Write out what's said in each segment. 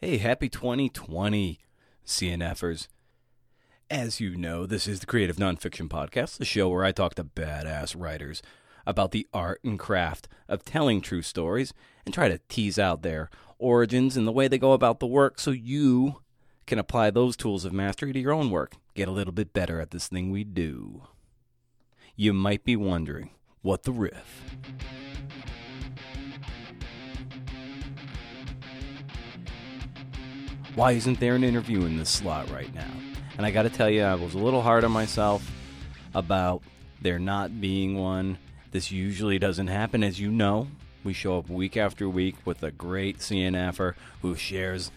Hey, happy 2020, CNFers. As you know, this is the Creative Nonfiction Podcast, the show where I talk to badass writers about the art and craft of telling true stories and try to tease out their origins and the way they go about the work so you can apply those tools of mastery to your own work. Get a little bit better at this thing we do. You might be wondering, what the riff? Why isn't there an interview in this slot right now? And I got to tell you, I was a little hard on myself about there not being one. This usually doesn't happen, as you know. We show up week after week with a great CNFer who shares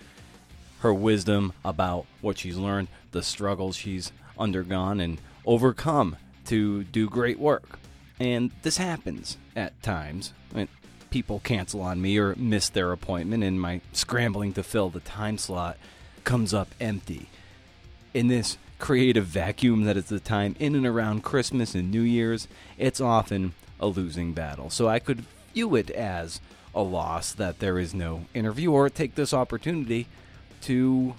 her wisdom about what she's learned, the struggles she's undergone and overcome to do great work. And this happens at times people cancel on me or miss their appointment, and my scrambling to fill the time slot comes up empty. In this creative vacuum that is the time in and around Christmas and New Year's, it's often a losing battle. So I could view it as a loss that there is no interview, or take this opportunity to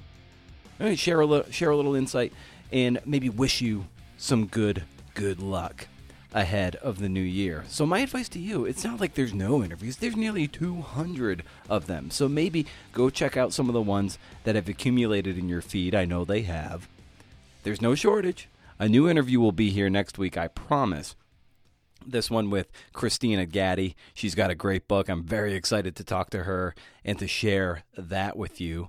share a share a little insight and maybe wish you some good good luck ahead of the new year. So, my advice to you it's not like there's no interviews, there's nearly 200 of them. So, maybe go check out some of the ones that have accumulated in your feed. I know they have. There's no shortage. A new interview will be here next week, I promise. This one with Kristina Gaddy. She's got a great book. I'm very excited to talk to her and to share that with you.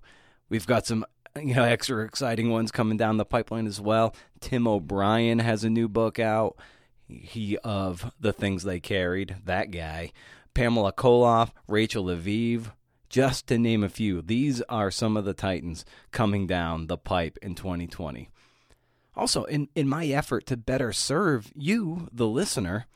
We've got some you know extra exciting ones coming down the pipeline as well. Tim O'Brien has a new book out he of the things they carried, that guy, Pamela Colloff, Rachel Aviv, just to name a few. These are some of the titans coming down the pipe in 2020. Also, in, in my effort to better serve you, the listener,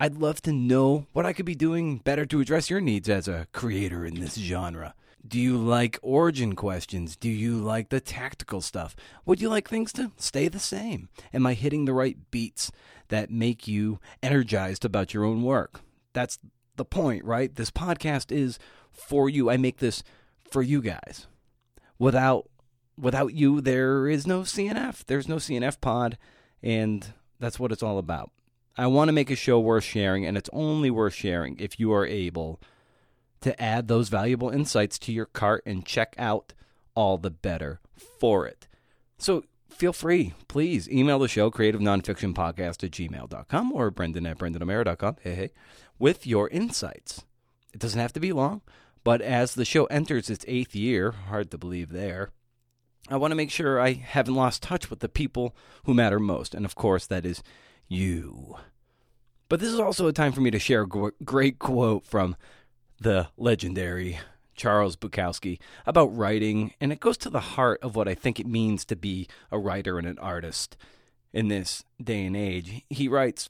I'd love to know what I could be doing better to address your needs as a creator in this genre. Do you like origin questions? Do you like the tactical stuff? Would you like things to stay the same? Am I hitting the right beats that make you energized about your own work? That's the point, right? This podcast is for you. I make this for you guys. Without without you there is no CNF. There's no CNF pod and that's what it's all about. I want to make a show worth sharing and it's only worth sharing if you are able to add those valuable insights to your cart and check out all the better for it. So feel free, please email the show, creative nonfiction podcast at gmail.com or brendan at brendanomeara.com, hey, hey, with your insights. It doesn't have to be long, but as the show enters its eighth year, hard to believe there, I want to make sure I haven't lost touch with the people who matter most. And of course, that is you. But this is also a time for me to share a great quote from the legendary Charles Bukowski about writing, and it goes to the heart of what I think it means to be a writer and an artist in this day and age. He writes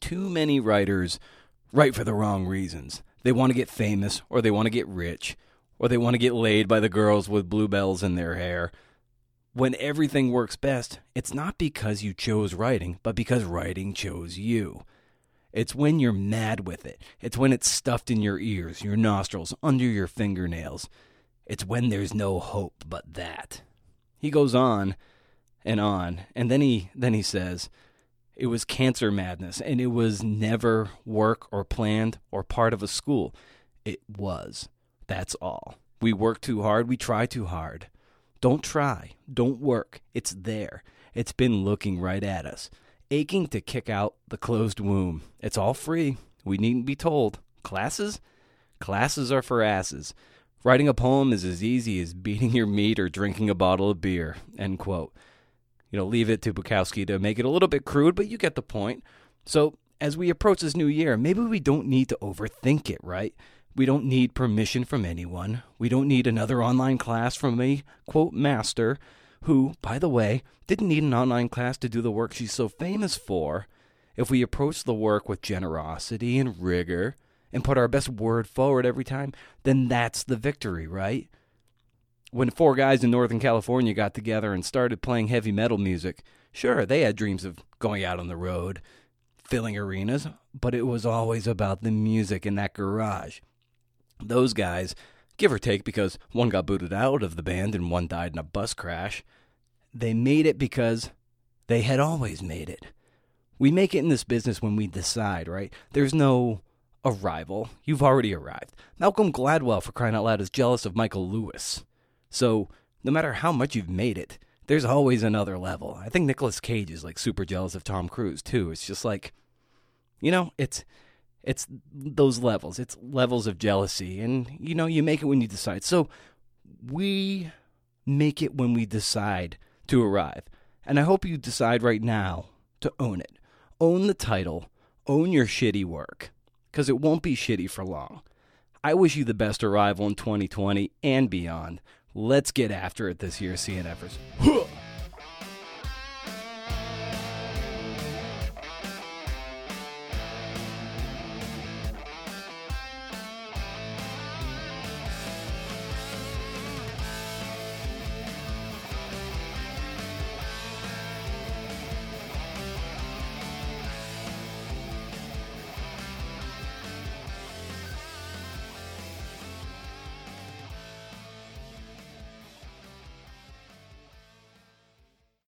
Too many writers write for the wrong reasons. They want to get famous, or they want to get rich, or they want to get laid by the girls with bluebells in their hair. When everything works best, it's not because you chose writing, but because writing chose you. It's when you're mad with it. It's when it's stuffed in your ears, your nostrils, under your fingernails. It's when there's no hope but that. He goes on and on, and then he then he says, it was cancer madness, and it was never work or planned or part of a school. It was. That's all. We work too hard, we try too hard. Don't try, don't work. It's there. It's been looking right at us aching to kick out the closed womb. It's all free. We needn't be told. Classes? Classes are for asses. Writing a poem is as easy as beating your meat or drinking a bottle of beer. End quote. You know, leave it to Bukowski to make it a little bit crude, but you get the point. So, as we approach this new year, maybe we don't need to overthink it, right? We don't need permission from anyone. We don't need another online class from a quote master who, by the way, didn't need an online class to do the work she's so famous for. If we approach the work with generosity and rigor and put our best word forward every time, then that's the victory, right? When four guys in Northern California got together and started playing heavy metal music, sure, they had dreams of going out on the road, filling arenas, but it was always about the music in that garage. Those guys give or take, because one got booted out of the band and one died in a bus crash. They made it because they had always made it. We make it in this business when we decide, right? There's no arrival. You've already arrived. Malcolm Gladwell, for crying out loud, is jealous of Michael Lewis. So, no matter how much you've made it, there's always another level. I think Nicolas Cage is like super jealous of Tom Cruise too. It's just like, you know, it's it's those levels. It's levels of jealousy, and you know, you make it when you decide. So we make it when we decide to arrive, and I hope you decide right now to own it. Own the title. Own your shitty work, because it won't be shitty for long. I wish you the best arrival in 2020 and beyond. Let's get after it this year, CNFers.